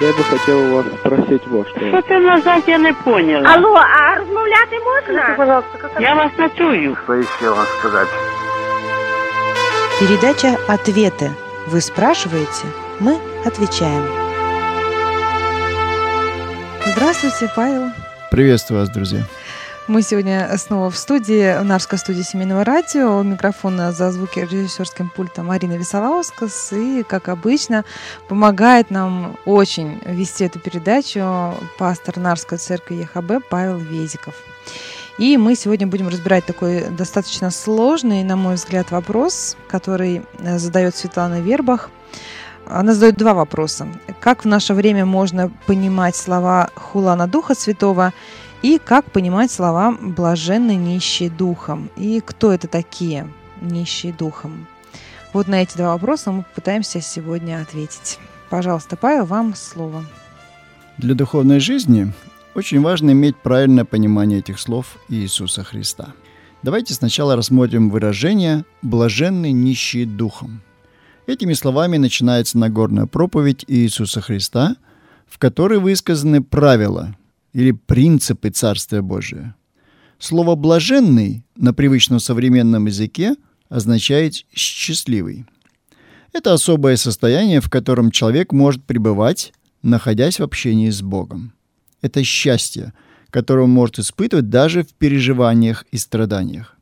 Я бы хотел у вас спросить вот что. Що ти назад, я не поняла. Алло, а розмовляти можна? пожалуйста, Я вас не чую. Что еще вам сказать? Передача «Ответы». Вы спрашиваете, мы отвечаем. Здравствуйте, Павел. Приветствую вас, друзья. Мы сегодня снова в студии, в Нарвской студии семейного радио. У микрофона за звуки режиссерским пультом Марина Висолаускас. И, как обычно, помогает нам очень вести эту передачу пастор Нарской церкви ЕХБ Павел Везиков. И мы сегодня будем разбирать такой достаточно сложный, на мой взгляд, вопрос, который э, задает Светлана Вербах. Она задает два вопроса. Как в наше время можно понимать слова Хулана Духа Святого и как понимать слова «блаженны нищие духом» и кто это такие нищие духом? Вот на эти два вопроса мы попытаемся сегодня ответить. Пожалуйста, Павел, вам слово. Для духовной жизни очень важно иметь правильное понимание этих слов Иисуса Христа. Давайте сначала рассмотрим выражение «блаженны нищие духом». Этими словами начинается Нагорная проповедь Иисуса Христа, в которой высказаны правила или принципы Царствия Божия. Слово «блаженный» на привычном современном языке означает «счастливый». Это особое состояние, в котором человек может пребывать, находясь в общении с Богом это счастье, которое он может испытывать даже в переживаниях и страданиях.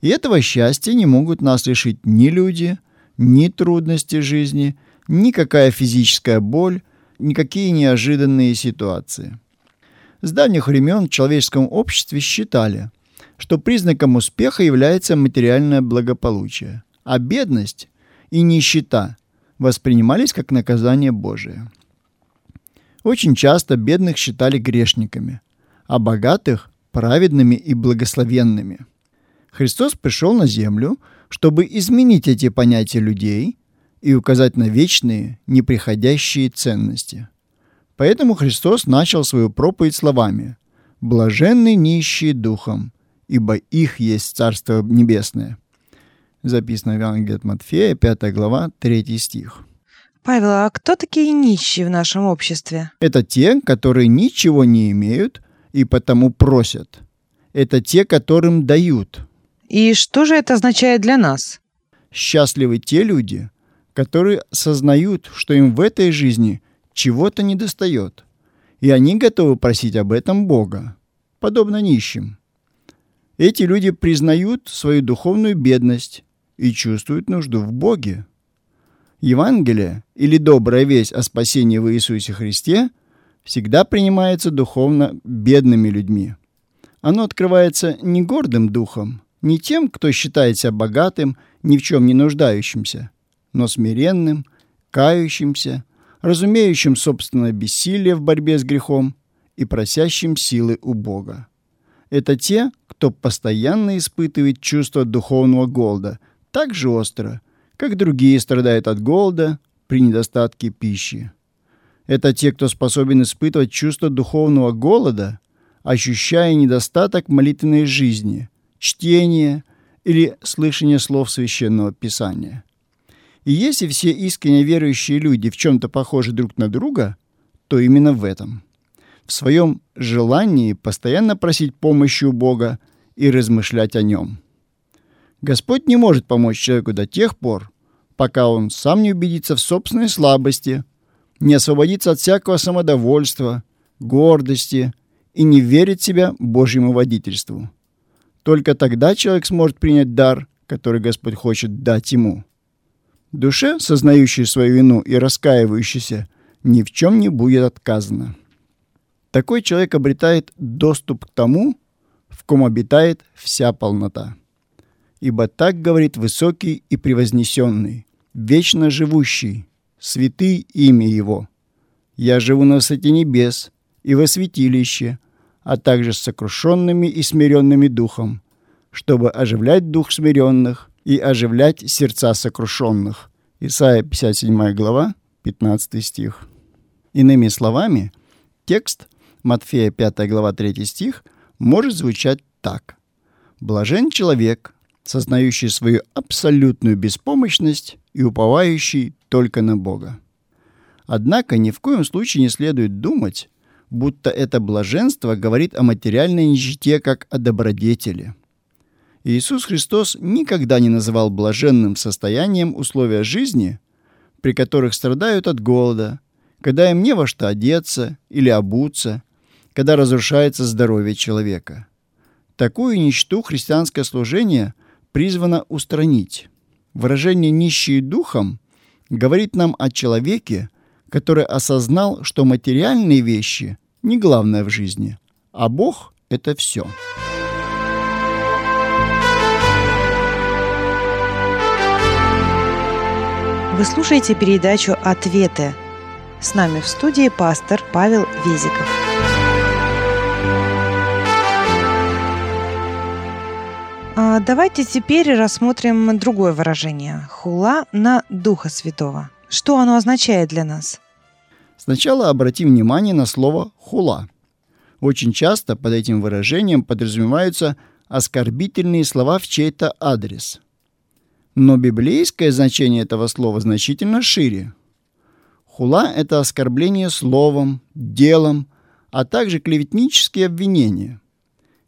И этого счастья не могут нас лишить ни люди, ни трудности жизни, никакая физическая боль, никакие неожиданные ситуации. С давних времен в человеческом обществе считали, что признаком успеха является материальное благополучие, а бедность и нищета воспринимались как наказание Божие – очень часто бедных считали грешниками, а богатых – праведными и благословенными. Христос пришел на землю, чтобы изменить эти понятия людей и указать на вечные, неприходящие ценности. Поэтому Христос начал свою проповедь словами «Блаженны нищие духом, ибо их есть Царство Небесное». Записано в Евангелии от Матфея, 5 глава, 3 стих. Павел, а кто такие нищие в нашем обществе? Это те, которые ничего не имеют и потому просят. Это те, которым дают. И что же это означает для нас? Счастливы те люди, которые сознают, что им в этой жизни чего-то недостает, и они готовы просить об этом Бога, подобно нищим. Эти люди признают свою духовную бедность и чувствуют нужду в Боге. Евангелие или добрая весть о спасении в Иисусе Христе всегда принимается духовно бедными людьми. Оно открывается не гордым духом, не тем, кто считает себя богатым, ни в чем не нуждающимся, но смиренным, кающимся, разумеющим собственное бессилие в борьбе с грехом и просящим силы у Бога. Это те, кто постоянно испытывает чувство духовного голода так же остро, как другие страдают от голода при недостатке пищи. Это те, кто способен испытывать чувство духовного голода, ощущая недостаток молитвенной жизни, чтения или слышания слов Священного Писания. И если все искренне верующие люди в чем-то похожи друг на друга, то именно в этом. В своем желании постоянно просить помощи у Бога и размышлять о Нем – Господь не может помочь человеку до тех пор, пока он сам не убедится в собственной слабости, не освободится от всякого самодовольства, гордости и не верит себя Божьему водительству. Только тогда человек сможет принять дар, который Господь хочет дать ему. Душе, сознающей свою вину и раскаивающейся, ни в чем не будет отказано. Такой человек обретает доступ к тому, в ком обитает вся полнота ибо так говорит высокий и превознесенный, вечно живущий, святый имя Его. Я живу на высоте небес и во святилище, а также с сокрушенными и смиренными духом, чтобы оживлять дух смиренных и оживлять сердца сокрушенных. Исайя 57 глава, 15 стих. Иными словами, текст Матфея 5 глава 3 стих может звучать так. «Блажен человек, сознающий свою абсолютную беспомощность и уповающий только на Бога. Однако ни в коем случае не следует думать, будто это блаженство говорит о материальной нищете как о добродетели. Иисус Христос никогда не называл блаженным состоянием условия жизни, при которых страдают от голода, когда им не во что одеться или обуться, когда разрушается здоровье человека. Такую нищету христианское служение призвано устранить. Выражение «нищие духом» говорит нам о человеке, который осознал, что материальные вещи не главное в жизни, а Бог — это все. Вы слушаете передачу «Ответы». С нами в студии пастор Павел Везиков. А давайте теперь рассмотрим другое выражение – хула на Духа Святого. Что оно означает для нас? Сначала обратим внимание на слово «хула». Очень часто под этим выражением подразумеваются оскорбительные слова в чей-то адрес. Но библейское значение этого слова значительно шире. Хула – это оскорбление словом, делом, а также клеветнические обвинения.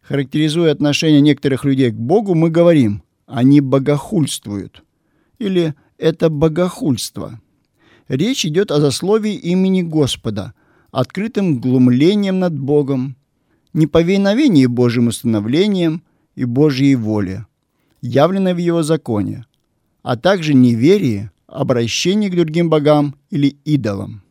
Характеризуя отношение некоторых людей к Богу, мы говорим «они богохульствуют» или «это богохульство». Речь идет о засловии имени Господа, открытым глумлением над Богом, неповиновении Божьим установлением и Божьей воле, явленной в Его законе, а также неверие, обращение к другим богам или идолам.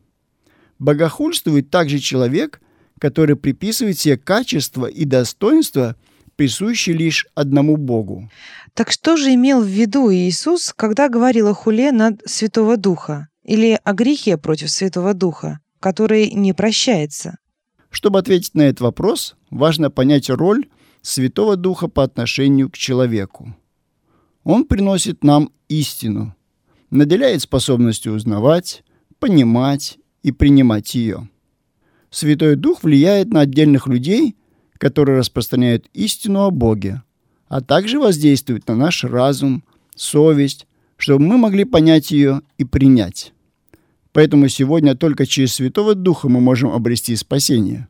Богохульствует также человек, который приписывает себе качества и достоинства, присущие лишь одному Богу. Так что же имел в виду Иисус, когда говорил о хуле над Святого Духа? или о грехе против Святого Духа, который не прощается? Чтобы ответить на этот вопрос, важно понять роль Святого Духа по отношению к человеку. Он приносит нам истину, наделяет способностью узнавать, понимать и принимать ее. Святой Дух влияет на отдельных людей, которые распространяют истину о Боге, а также воздействует на наш разум, совесть, чтобы мы могли понять ее и принять. Поэтому сегодня только через Святого Духа мы можем обрести спасение.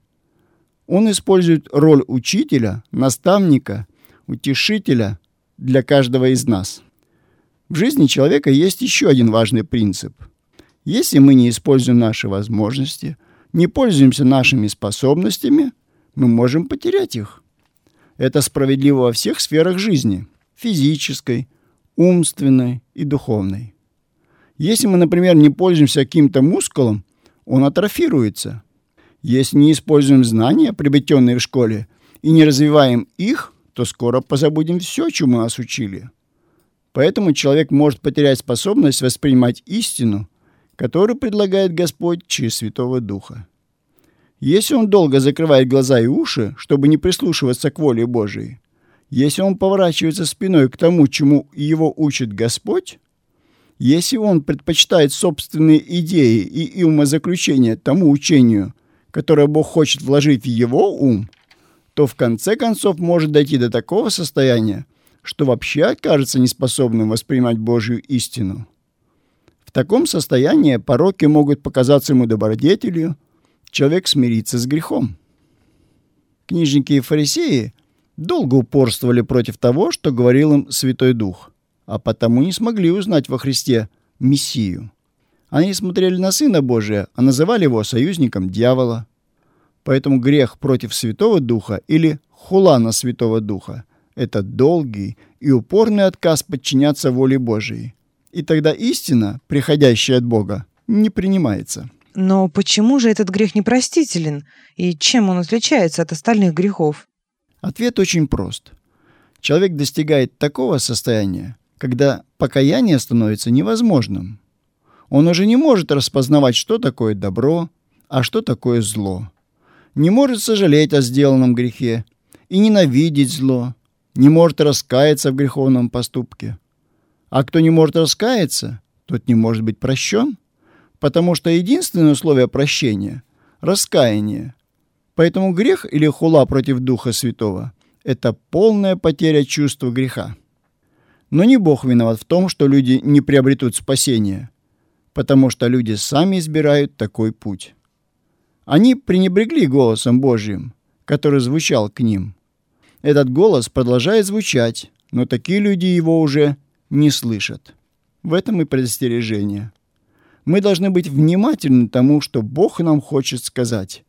Он использует роль учителя, наставника, утешителя для каждого из нас. В жизни человека есть еще один важный принцип. Если мы не используем наши возможности, не пользуемся нашими способностями, мы можем потерять их. Это справедливо во всех сферах жизни – физической, умственной и духовной. Если мы, например, не пользуемся каким-то мускулом, он атрофируется. Если не используем знания, приобретенные в школе, и не развиваем их, то скоро позабудем все, чему нас учили. Поэтому человек может потерять способность воспринимать истину, которую предлагает Господь через Святого Духа. Если он долго закрывает глаза и уши, чтобы не прислушиваться к воле Божией, если он поворачивается спиной к тому, чему его учит Господь, если он предпочитает собственные идеи и умозаключения тому учению, которое Бог хочет вложить в его ум, то в конце концов может дойти до такого состояния, что вообще окажется неспособным воспринимать Божью истину. В таком состоянии пороки могут показаться ему добродетелью, человек смирится с грехом. Книжники и фарисеи долго упорствовали против того, что говорил им Святой Дух – а потому не смогли узнать во Христе Мессию. Они смотрели на Сына Божия, а называли его союзником дьявола. Поэтому грех против Святого Духа или хула на Святого Духа – это долгий и упорный отказ подчиняться воле Божией. И тогда истина, приходящая от Бога, не принимается. Но почему же этот грех непростителен? И чем он отличается от остальных грехов? Ответ очень прост. Человек достигает такого состояния, когда покаяние становится невозможным. Он уже не может распознавать, что такое добро, а что такое зло. Не может сожалеть о сделанном грехе и ненавидеть зло, не может раскаяться в греховном поступке. А кто не может раскаяться, тот не может быть прощен, потому что единственное условие прощения – раскаяние. Поэтому грех или хула против Духа Святого – это полная потеря чувства греха. Но не Бог виноват в том, что люди не приобретут спасения, потому что люди сами избирают такой путь. Они пренебрегли голосом Божьим, который звучал к ним. Этот голос продолжает звучать, но такие люди его уже не слышат. В этом и предостережение. Мы должны быть внимательны тому, что Бог нам хочет сказать.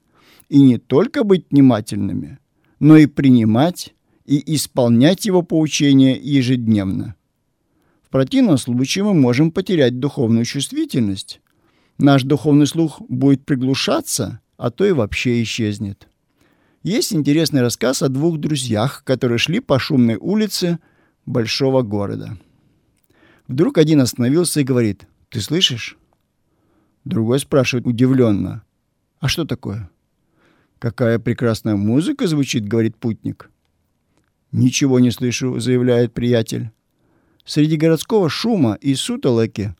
И не только быть внимательными, но и принимать и исполнять Его поучения ежедневно. В противном случае мы можем потерять духовную чувствительность. Наш духовный слух будет приглушаться, а то и вообще исчезнет. Есть интересный рассказ о двух друзьях, которые шли по шумной улице большого города. Вдруг один остановился и говорит, «Ты слышишь?» Другой спрашивает удивленно, «А что такое?» «Какая прекрасная музыка звучит», — говорит путник. «Ничего не слышу», — заявляет приятель. Среди городского шума и сутолоки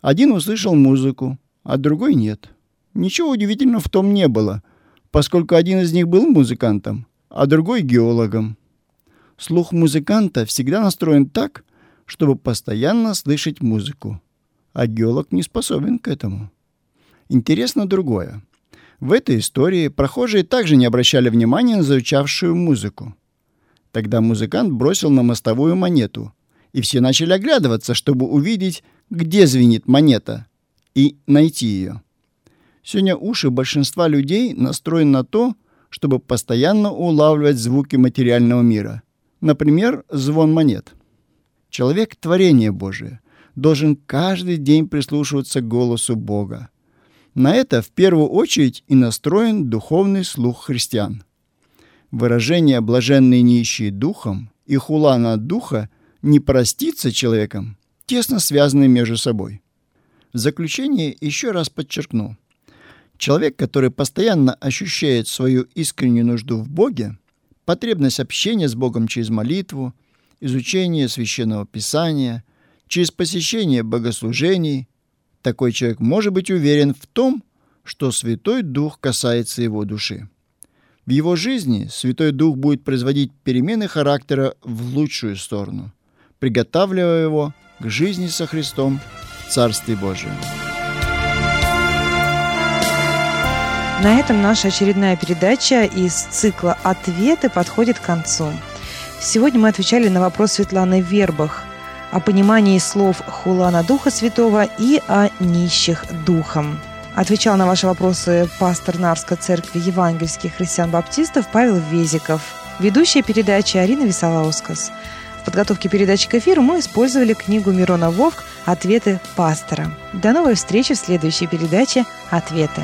один услышал музыку, а другой нет. Ничего удивительного в том не было, поскольку один из них был музыкантом, а другой — геологом. Слух музыканта всегда настроен так, чтобы постоянно слышать музыку, а геолог не способен к этому. Интересно другое. В этой истории прохожие также не обращали внимания на звучавшую музыку. Тогда музыкант бросил на мостовую монету, и все начали оглядываться, чтобы увидеть, где звенит монета, и найти ее. Сегодня уши большинства людей настроены на то, чтобы постоянно улавливать звуки материального мира. Например, звон монет. Человек — творение Божие, должен каждый день прислушиваться к голосу Бога. На это в первую очередь и настроен духовный слух христиан. Выражение «блаженные нищие духом» и хула на духа «не проститься человеком» тесно связаны между собой. В заключение еще раз подчеркну. Человек, который постоянно ощущает свою искреннюю нужду в Боге, потребность общения с Богом через молитву, изучение священного писания, через посещение богослужений, такой человек может быть уверен в том, что Святой Дух касается его души. В его жизни Святой Дух будет производить перемены характера в лучшую сторону, приготавливая его к жизни со Христом в Царстве Божьем. На этом наша очередная передача из цикла «Ответы» подходит к концу. Сегодня мы отвечали на вопрос Светланы Вербах о понимании слов Хулана Духа Святого и о нищих духом. Отвечал на ваши вопросы пастор Нарской церкви евангельских христиан-баптистов Павел Везиков. Ведущая передачи Арина Висолаускас. В подготовке передачи к эфиру мы использовали книгу Мирона Вовк «Ответы пастора». До новой встречи в следующей передаче «Ответы».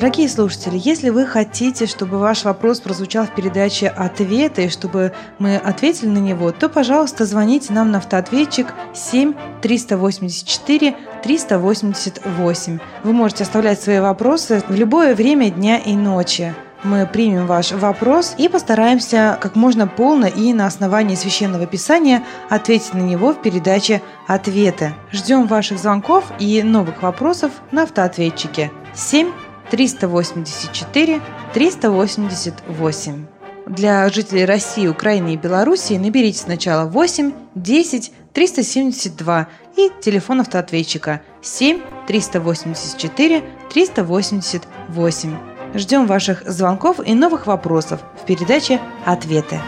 Дорогие слушатели, если вы хотите, чтобы ваш вопрос прозвучал в передаче «Ответы», и чтобы мы ответили на него, то, пожалуйста, звоните нам на автоответчик 7 384 388. Вы можете оставлять свои вопросы в любое время дня и ночи. Мы примем ваш вопрос и постараемся как можно полно и на основании священного писания ответить на него в передаче «Ответы». Ждем ваших звонков и новых вопросов на автоответчике 7 384 388. Для жителей России, Украины и Белоруссии наберите сначала 8 10 372 и телефон автоответчика 7 384 388. Ждем ваших звонков и новых вопросов в передаче «Ответы».